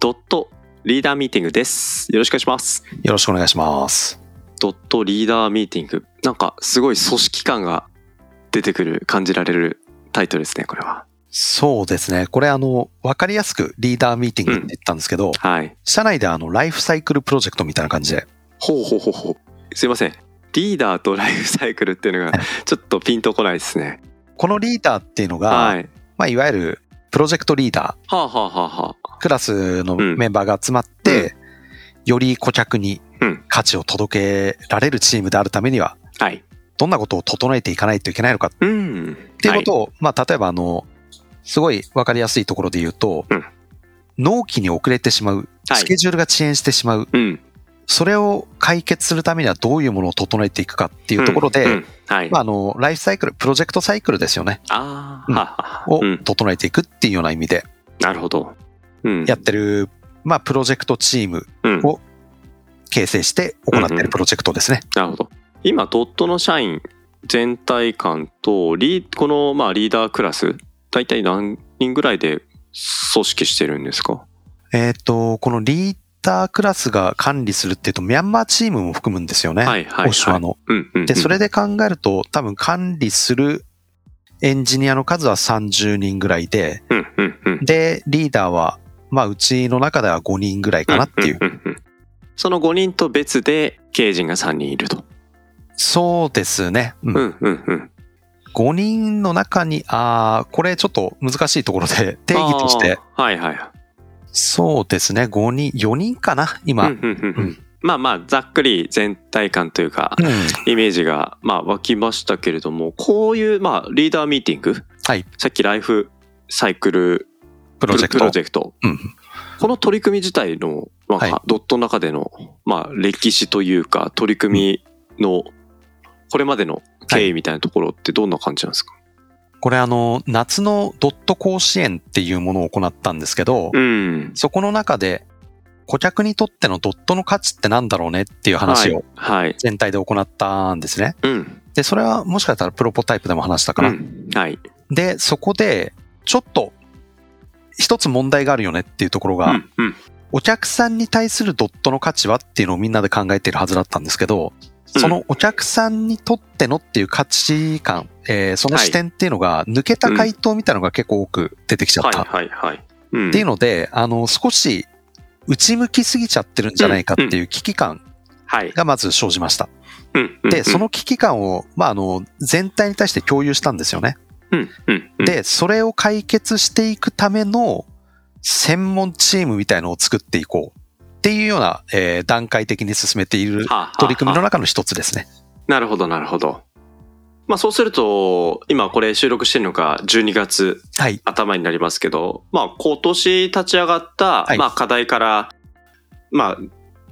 ドットリーダーミーティングです。よろしくお願いします。よろしくお願いします。ドットリーダーミーティング。なんかすごい組織感が出てくる、感じられるタイトルですね、これは。そうですね。これあの、わかりやすくリーダーミーティングって言ったんですけど、はい。社内であの、ライフサイクルプロジェクトみたいな感じで、ほうほうほうほう。すいません。リーダーとライフサイクルっていうのがちょっとピンとこないですね。このリーダーっていうのが、はい。まあ、いわゆるプロジェクトリーダはあはあはあはあ。ー、クラスのうんメンバーが集まって、より顧客にうん価値を届けられるチームであるためには、はい。どんなことを整えていかないといけないのかっうん。ていうことを、まあ、例えばあの、すごいわかりやすいところで言うと、うん納期に遅れてしまう、はいスケジュールが遅延してしまう、はい。うん。それを解決するためにはどういうものを整えていくかっていうところで、うんうんはい。まあ、あの、ライフサイクル、プロジェクトサイクルですよね。ああ、をうん。整えていくっていうような意味でなるほど。うん。やってる、まあ、プロジェクトチームうん。を形成して行っているプロジェクトですね。なるほど。今、ドットの社員全体感と、リーこの、まあ、リーダークラス、大体何人ぐらいで組織してるんですか？えっ、と、このリーダークラスが管理するっていうと、ミャンマーチームも含むんですよね。はいはいはいオシュアの。うんうんうん。で、それで考えると、多分管理するエンジニアの数は30人ぐらいで、うんうんうん。で、リーダーは、まあ、うちの中では5人ぐらいかなっていう。んんんうんその5人と別で経営陣が3人いると。そうですね。うんうんうんうん。5人の中に、ああ、これちょっと難しいところで、定義として、あー。はいはい。そうですね、5人、4人かな、今。うんうんうんううん。んまあまあ、ざっくり全体感というか、うん。イメージが、まあ、湧きましたけれども、こういう、まあ、リーダーミーティング？はい。さっきライフサイクルプロジェクト。プロジェクト。うん。この取り組み自体の、まあ、はい。ドットの中での、まあ、歴史というか、取り組みの、これまでの経緯みたいなところってどんな感じなんですか、これあの、夏のドット甲子園っていうものを行ったんですけど、うん。そこの中で、顧客にとってのドットの価値ってなんだろうねっていう話をはい。はい。全体で行ったんですね。うん。で、それはもしかしたらプロポタイプでも話したかな。うんはい。で、そこで、ちょっと、一つ問題があるよねっていうところが、うん。うん。お客さんに対するドットの価値はっていうのをみんなで考えているはずだったんですけど、そのお客さんにとってのっていう価値観、えーその視点っていうのが抜けた回答みたいなのが結構多く出てきちゃっはいた。はいはい。うんっていうので、あの、少し内向きすぎちゃってるんじゃないかっていう危機感はい。がまず生じました。で、そ、の危機感を、まあ、あの、全体に対して共有したんですよね。で、それを解決していくための専門チームみたいのを作っていこうっていうような、えー段階的に進めているはあはあ取り組みの中の一つですね。なるほどなるほど。まあそうすると、今これ収録してるのが12月はい。頭になりますけど、まあ今年立ち上がった、はいまあ課題から、まあ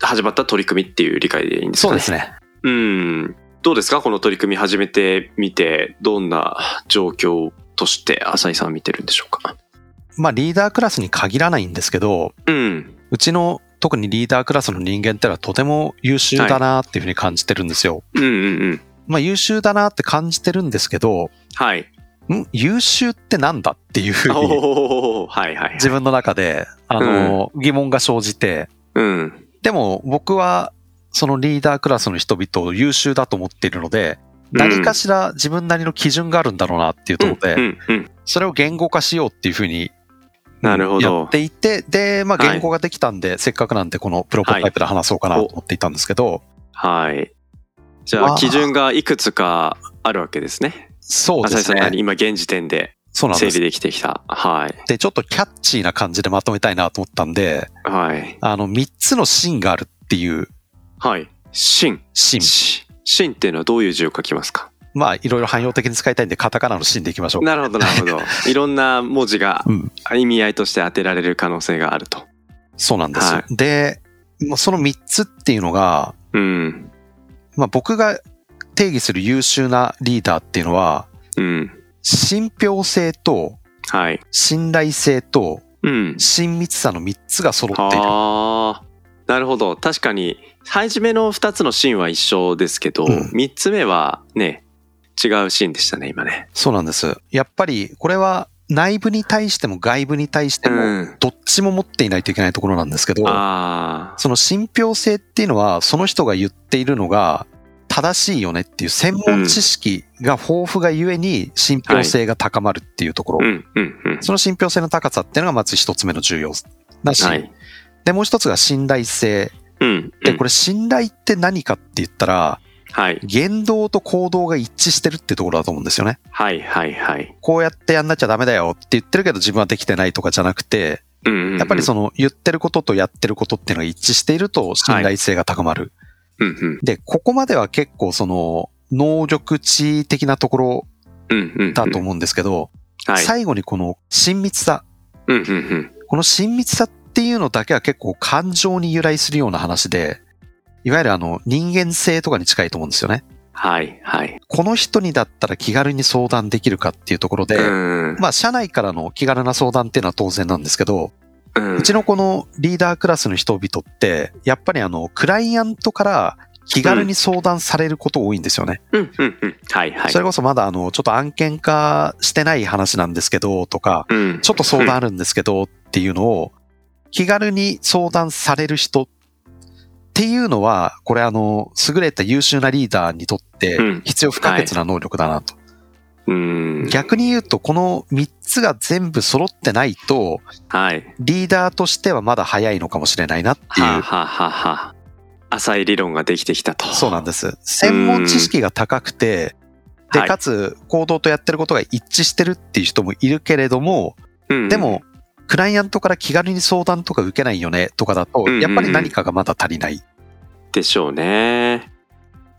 始まった取り組みっていう理解でいいんですかね。そうですね。うん。どうですか？この取り組み始めてみて、どんな状況として浅井さんは見てるんでしょうか？まあ、リーダークラスに限らないんですけど、うん。うちの特にリーダークラスの人間ってのはとても優秀だなっていうふうに感じてるんですよ。うんうんうん。まあ、優秀だなって感じてるんですけど、はい。ん？優秀ってなんだっていうふうにはいはい。自分の中で、あの、疑問が生じて、うん。でも僕はそのリーダークラスの人々を優秀だと思っているので、何かしら自分なりの基準があるんだろうなっていうところで、うんうん。それを言語化しようっていうふうになるほどやっていて、で、まあはい言語ができたんで、せっかくなんでこのプロポタイプで話そうかなと思っていたんですけど、はい。じゃあ、基準がいくつかあるわけですね。そうですね。今現時点で。整理できてきた。はい。で、ちょっとキャッチーな感じでまとめたいなと思ったんで、はい。あの、3つの芯があるっていうはい。芯。芯。し芯っていうのはどういう字を書きますか？まあ、いろいろ汎用的に使いたいんで、カタカナの芯でいきましょう。なるほど、なるほど。いろんな文字がうん。意味合いとして当てられる可能性があると。そうなんです。はで、もうその3つっていうのが、うん。まあ、僕が定義する優秀なリーダーっていうのは、うん。信憑性とはい。信頼性とうん。親密さの3つが揃っている。ああ。なるほど。確かに、初めの2つのシーンは一緒ですけど、うん3つ目はね、違うシーンでしたね、今ね。そうなんです。やっぱり、これは内部に対しても外部に対しても、うん。どっちも持っていないといけないところなんですけど、ああ。その信憑性っていうのは、その人が言っているのが正しいよねっていう専門知識が豊富がゆえに信憑性が高まるっていうところ。うん、うん、うん。その信憑性の高さっていうのがまず一つ目の重要なし、はい。で、もう一つが信頼性。うん。で、これ信頼って何かって言ったら、はい。言動と行動が一致してるってところだと思うんですよね。はい、はい、はい。こうやってやんなきゃダメだよって言ってるけど自分はできてないとかじゃなくて、うんうんうん。やっぱりその言ってることとやってることっていうのが一致していると信頼性が高まる。うん、うん。で、ここまでは結構その能力値的なところうん、うん。だと思うんですけど、はい。最後にこの親密さ。うん、うん、うん。この親密さっていうのだけは結構感情に由来するような話で、いわゆるあの人間性とかに近いと思うんですよね。はい、はい。この人にだったら気軽に相談できるかっていうところで、うん。まあ社内からの気軽な相談っていうのは当然なんですけど、うんうちのこのリーダークラスの人々って、やっぱりあの、クライアントから気軽に相談されること多いんですよね。うん、うん、うん。はい、はい。それこそまだあの、ちょっと案件化してない話なんですけど、とか、うん。ちょっと相談あるんですけどっていうのを、気軽に相談される人っていうのは、これあの、優れた優秀なリーダーにとってうん必要不可欠な能力だなと。うん。逆に言うと、この3つが全部揃ってないと、はい。リーダーとしてはまだ早いのかもしれないなっていうはあ、はあはあはあ、浅い理論ができてきたと。そうなんです。専門知識が高くて、で、はいかつ行動とやってることが一致してるっていう人もいるけれども、うんでも、クライアントから気軽に相談とか受けないよねとかだと、うんうんうんやっぱり何かがまだ足りない。でしょうね。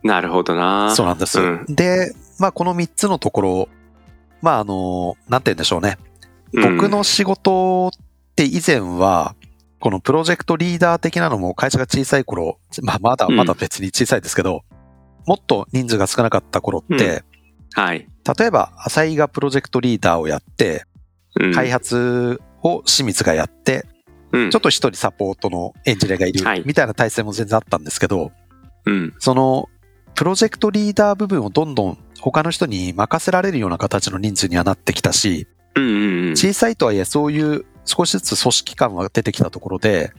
なるほどな。そうなんです。うんで、まあこの3つのところ、まああの、なんて言うんでしょうね。うん僕の仕事って以前は、このプロジェクトリーダー的なのも会社が小さい頃、まあまだうんまだ別に小さいですけど、もっと人数が少なかった頃って、はい。例えば、浅井がプロジェクトリーダーをやって、うん開発を清水がやって、うんちょっと一人サポートのエンジニアがいるはいみたいな体制も全然あったんですけど、うん。その、プロジェクトリーダー部分をどんどん他の人に任せられるような形の人数にはなってきたし、うんうんうん。小さいとはいえそういう少しずつ組織感は出てきたところで、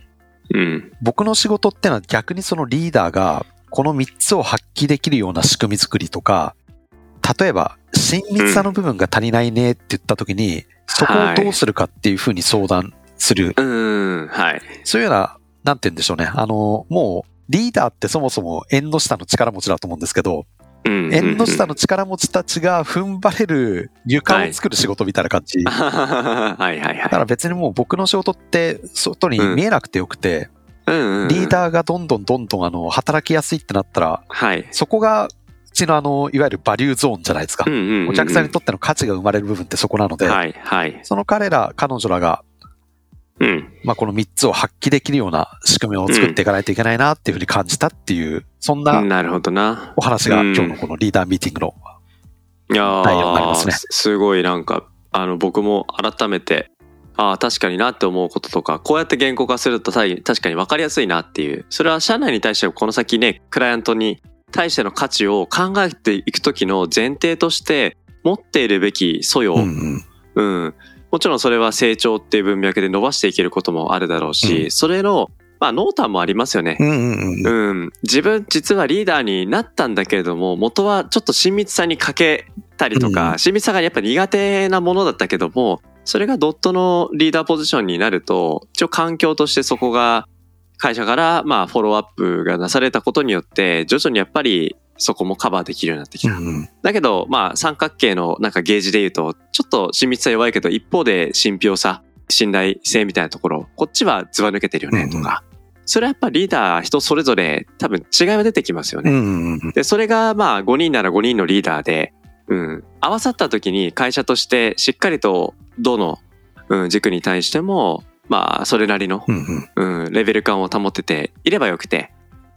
うん。僕の仕事ってのは逆にそのリーダーがこの3つを発揮できるような仕組み作りとか、例えば親密さの部分が足りないねって言った時に、そこをどうするかっていうふうに相談する。うん。はい。そういうような、なんて言うんでしょうね。あの、もうリーダーってそもそも縁の下の力持ちだと思うんですけど、うん。縁の下の力持ちたちが踏ん張れる床を作る仕事みたいな感じ。だはいはいからは別にもう僕の仕事って外に見えなくてよくて、い。うんうん。リーダーがどんどんどんどんあの、働きやすいってなったら、はい。そこが、うちのあの、いわゆるバリューゾーンじゃないですか。お客さんにとっての価値が生まれる部分ってそこなので、はいはい。その彼ら、彼女らが、うん。まあ、この3つを発揮できるような仕組みを作っていかないといけないなっていうふうに感じたっていう、そんななるほどな。お話がうん今日のこのリーダーミーティングの、いや内容になりますねーすすごいなんか、あの、僕も改めて、ああ、確かになって思うこととか、こうやって言語化すると確かに分かりやすいなっていう。それは社内に対してこの先ね、クライアントに対しての価値を考えていくときの前提として持っているべき素養。うんうんうん。もちろんそれは成長っていう文脈で伸ばしていけることもあるだろうし、うんそれの、まあ、濃淡もありますよね。うんうんうんうん。自分、実はリーダーになったんだけれども、元はちょっと親密さに欠けたりとか、うん親密さがやっぱ苦手なものだったけども、それがドットのリーダーポジションになると、一応環境としてそこが会社からまあフォローアップがなされたことによって、徐々にやっぱりそこもカバーできるようになってきた。うんうん。だけど、まあ三角形のなんかゲージで言うと、ちょっと親密さ弱いけど、一方で信憑さ、信頼性みたいなところ、こっちはずば抜けてるよねとか、それはやっぱリーダー人それぞれ多分違いは出てきますよね。うんうんうん。で、それがまあ5人なら5人のリーダーで、うん、合わさった時に会社としてしっかりとどの、うん、軸に対してもまあ、それなりの、うんうん。うん、レベル感を保ってていればよくて、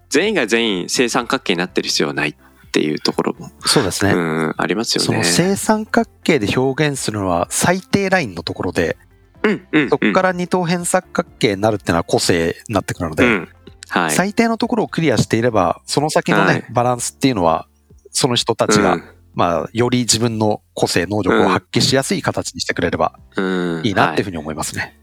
全員が全員正三角形になってる必要はないっていうところも、そうですね。うん、ありますよね。その正三角形で表現するのは最低ラインのところで、うん、うん。そこから二等辺三角形になるっていうのは個性になってくるので、うん。はい。最低のところをクリアしていれば、その先のね、はいバランスっていうのは、その人たちが、うんまあ、より自分の個性、能力を発揮しやすい形にしてくれればうんいいなっていうふはうに思いますね。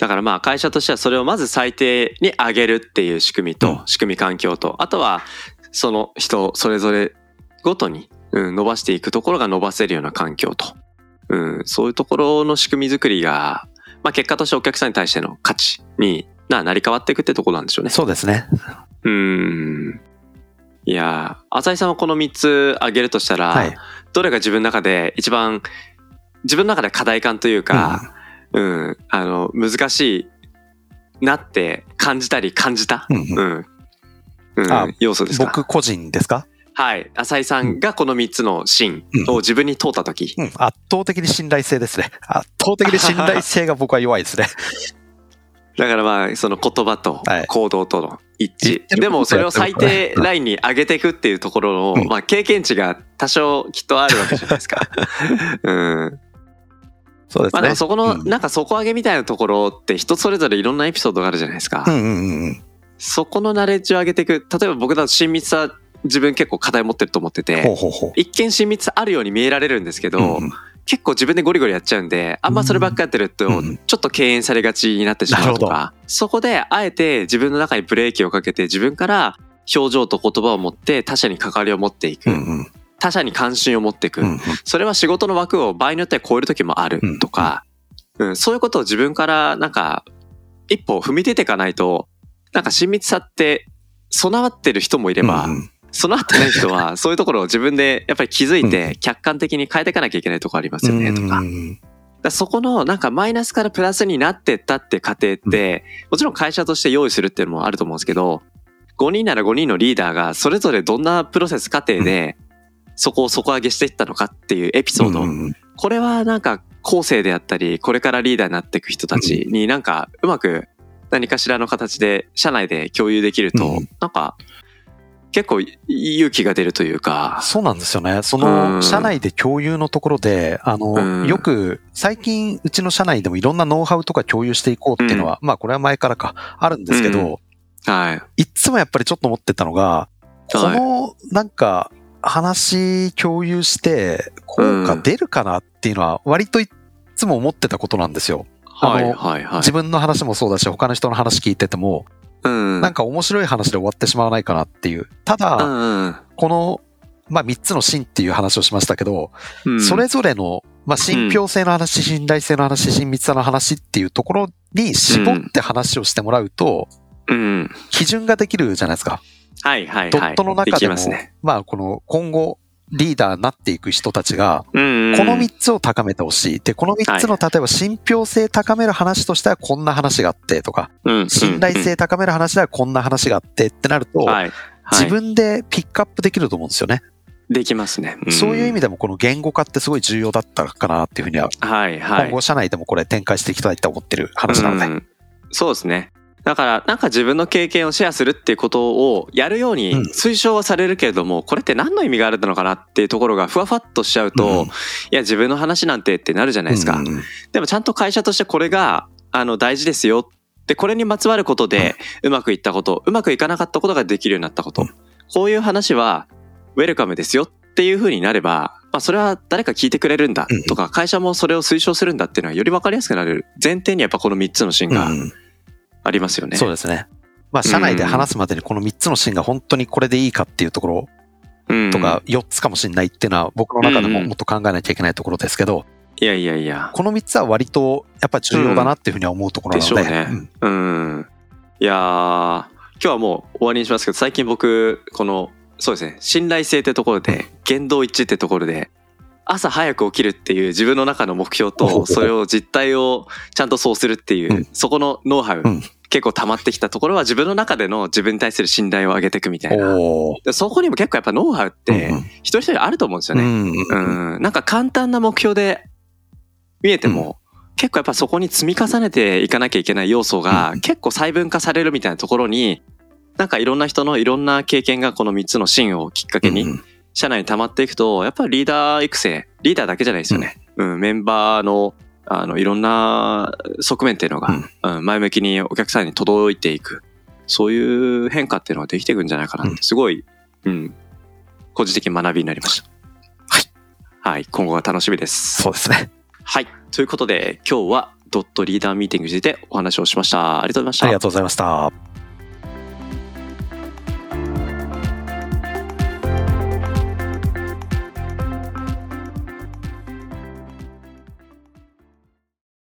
だからまあ会社としてはそれをまず最低に上げるっていう仕組みと、うん仕組み環境と、あとはその人それぞれごとに、うん、伸ばしていくところが伸ばせるような環境と、うん、そういうところの仕組み作りが、まあ結果としてお客さんに対しての価値にななり変わっていくってところなんでしょうね。そうですね。うん。いやー、浅井さんはこの3つ挙げるとしたら、はい。どれが自分の中で一番、自分の中で課題感というか、うん、あの、難しいなって感じたり感じた、うんうん要素ですか？僕個人ですか？はい。浅井さんがこの3つの芯を自分に通ったとき、うん。圧倒的に信頼性ですね。圧倒的に信頼性が僕は弱いですね。だからまあ、その言葉とはい行動との一致。言ってることでもそれを最低ラインに上げていくっていうところの、うんまあ経験値が多少きっとあるわけじゃないですか。うん。そうですね。まあでもそこの、うんなんか底上げみたいなところって人それぞれいろんなエピソードがあるじゃないですか。うんうんうんうん。そこのナレッジを上げていく。例えば僕だと親密さ、自分結構課題持ってると思ってて、ほうほうほう。一見親密さあるように見えられるんですけど、うん結構自分でゴリゴリやっちゃうんで、あんまそればっかやってると、うんちょっと敬遠されがちになってしまうとなか、そこであえて自分の中にブレーキをかけて自分から表情と言葉を持って他者に関わりを持っていく。うんうん他者に関心を持っていく。うんうん。それは仕事の枠を場合によっては超える時もあるとか、うんそういうことを自分からなんか一歩踏み出ていかないと、なんか親密さって備わってる人もいれば、うんうん。備わってない人はそういうところを自分でやっぱり気づいて客観的に変えていかなきゃいけないところありますよねとか。そこのなんかマイナスからプラスになってったって過程って、もちろん会社として用意するっていうのもあると思うんですけど、5人なら5人のリーダーがそれぞれどんなプロセス過程でそこを底上げしていったのかっていうエピソード。うんうんうん。これはなんか後世であったり、これからリーダーになっていく人たちになんかうまく何かしらの形で社内で共有できるとうん、なんか結構勇気が出るというか、そうなんですよね。そうん。の、社内で共有のところで、あうの、ん。よく、最近、うちの社内でもいろんなノウハウとか共有していこうっていうのは、まあ、これは前からか、あるんですけど、はい。いっつもやっぱりちょっと思ってたのが、この、なんか、話共有して、効果出るかなっていうのは、割といっつも思ってたことなんですよ。はい、はい、はい。自分の話もそうだし、他の人の話聞いてても、うん。なんか面白い話で終わってしまわないかなっていう。たうだ、んうんこの、まあ、3つの芯っていう話をしましたけど、うん、それぞれの、まあ、信憑性の話、信頼性の話、親密さの話っていうところに絞って話をしてもらうと、うん。基準ができるじゃないですか。はい、はい、はい。ドットの中でも、ね。まあ、この今後、リーダーになっていく人たちが、うん。この3つを高めてほしい。で、この3つの、例えば信憑性高める話としてはこんな話があってとか、うん、信頼性高める話ではこんな話があってってなると、はい。はい自分でピックアップできると思うんですよね。できますね。んそういう意味でもこの言語化ってすごい重要だったかなっていうふうには、はい、はい。今後社内でもこれ展開していきたいと思ってる話なので。うんそうですね。だから、なんか自分の経験をシェアするっていうことをやるようにうん推奨はされるけれども、これって何の意味があるのかなっていうところがふわふわっとしちゃうと、うんいや、自分の話なんてってなるじゃないですか。でもちゃんと会社としてこれが、あの、大事ですよ。で、これにまつわることで、うまくいったこと、うまくいかなかったことができるようになったこと。こういう話は、ウェルカムですよっていう風になれば、まあ、それは誰か聞いてくれるんだとか、会社もそれを推奨するんだっていうのはより分かりやすくなる前提にやっぱこの3つの芯がうんありますよね。そうですね。まあ、社内で話すまでにこの3つの芯が本当にこれでいいかっていうところうんとか、4つかもしれないっていうのは僕の中でももっと考えなきゃいけないところですけど、いやいやいや。この3つは割とやっぱ重要だなっていうふうには思うところなので。でしょうね。うん。いやー、今日はもう終わりにしますけど、最近僕、この、そうですね、信頼性ってところで、言動一致ってところで、朝早く起きるっていう自分の中の目標と、それを実態をちゃんとそうするっていう、うん。そこのノウハウ、うん。結構溜まってきたところは自分の中での自分に対する信頼を上げていくみたいな。そこにも結構やっぱノウハウって一人一人あると思うんですよね。うんなんか簡単な目標で見えても、結構やっぱそこに積み重ねていかなきゃいけない要素が結構細分化されるみたいなところに、なんかいろんな人のいろんな経験がこの3つの芯をきっかけに、社内に溜まっていくと、やっぱりリーダー育成、リーダーだけじゃないですよね。うん、メンバーの、あの、いろんな側面っていうのが、うん、前向きにお客さんに届いていく。そういう変化っていうのができていくんじゃないかなって、すごい、うん、個人的に学びになりました。はい。はい、今後が楽しみです。そうですね。はい。ということで、今日はドットリーダーミーティングについてお話をしました。ありがとうございました。ありがとうございました。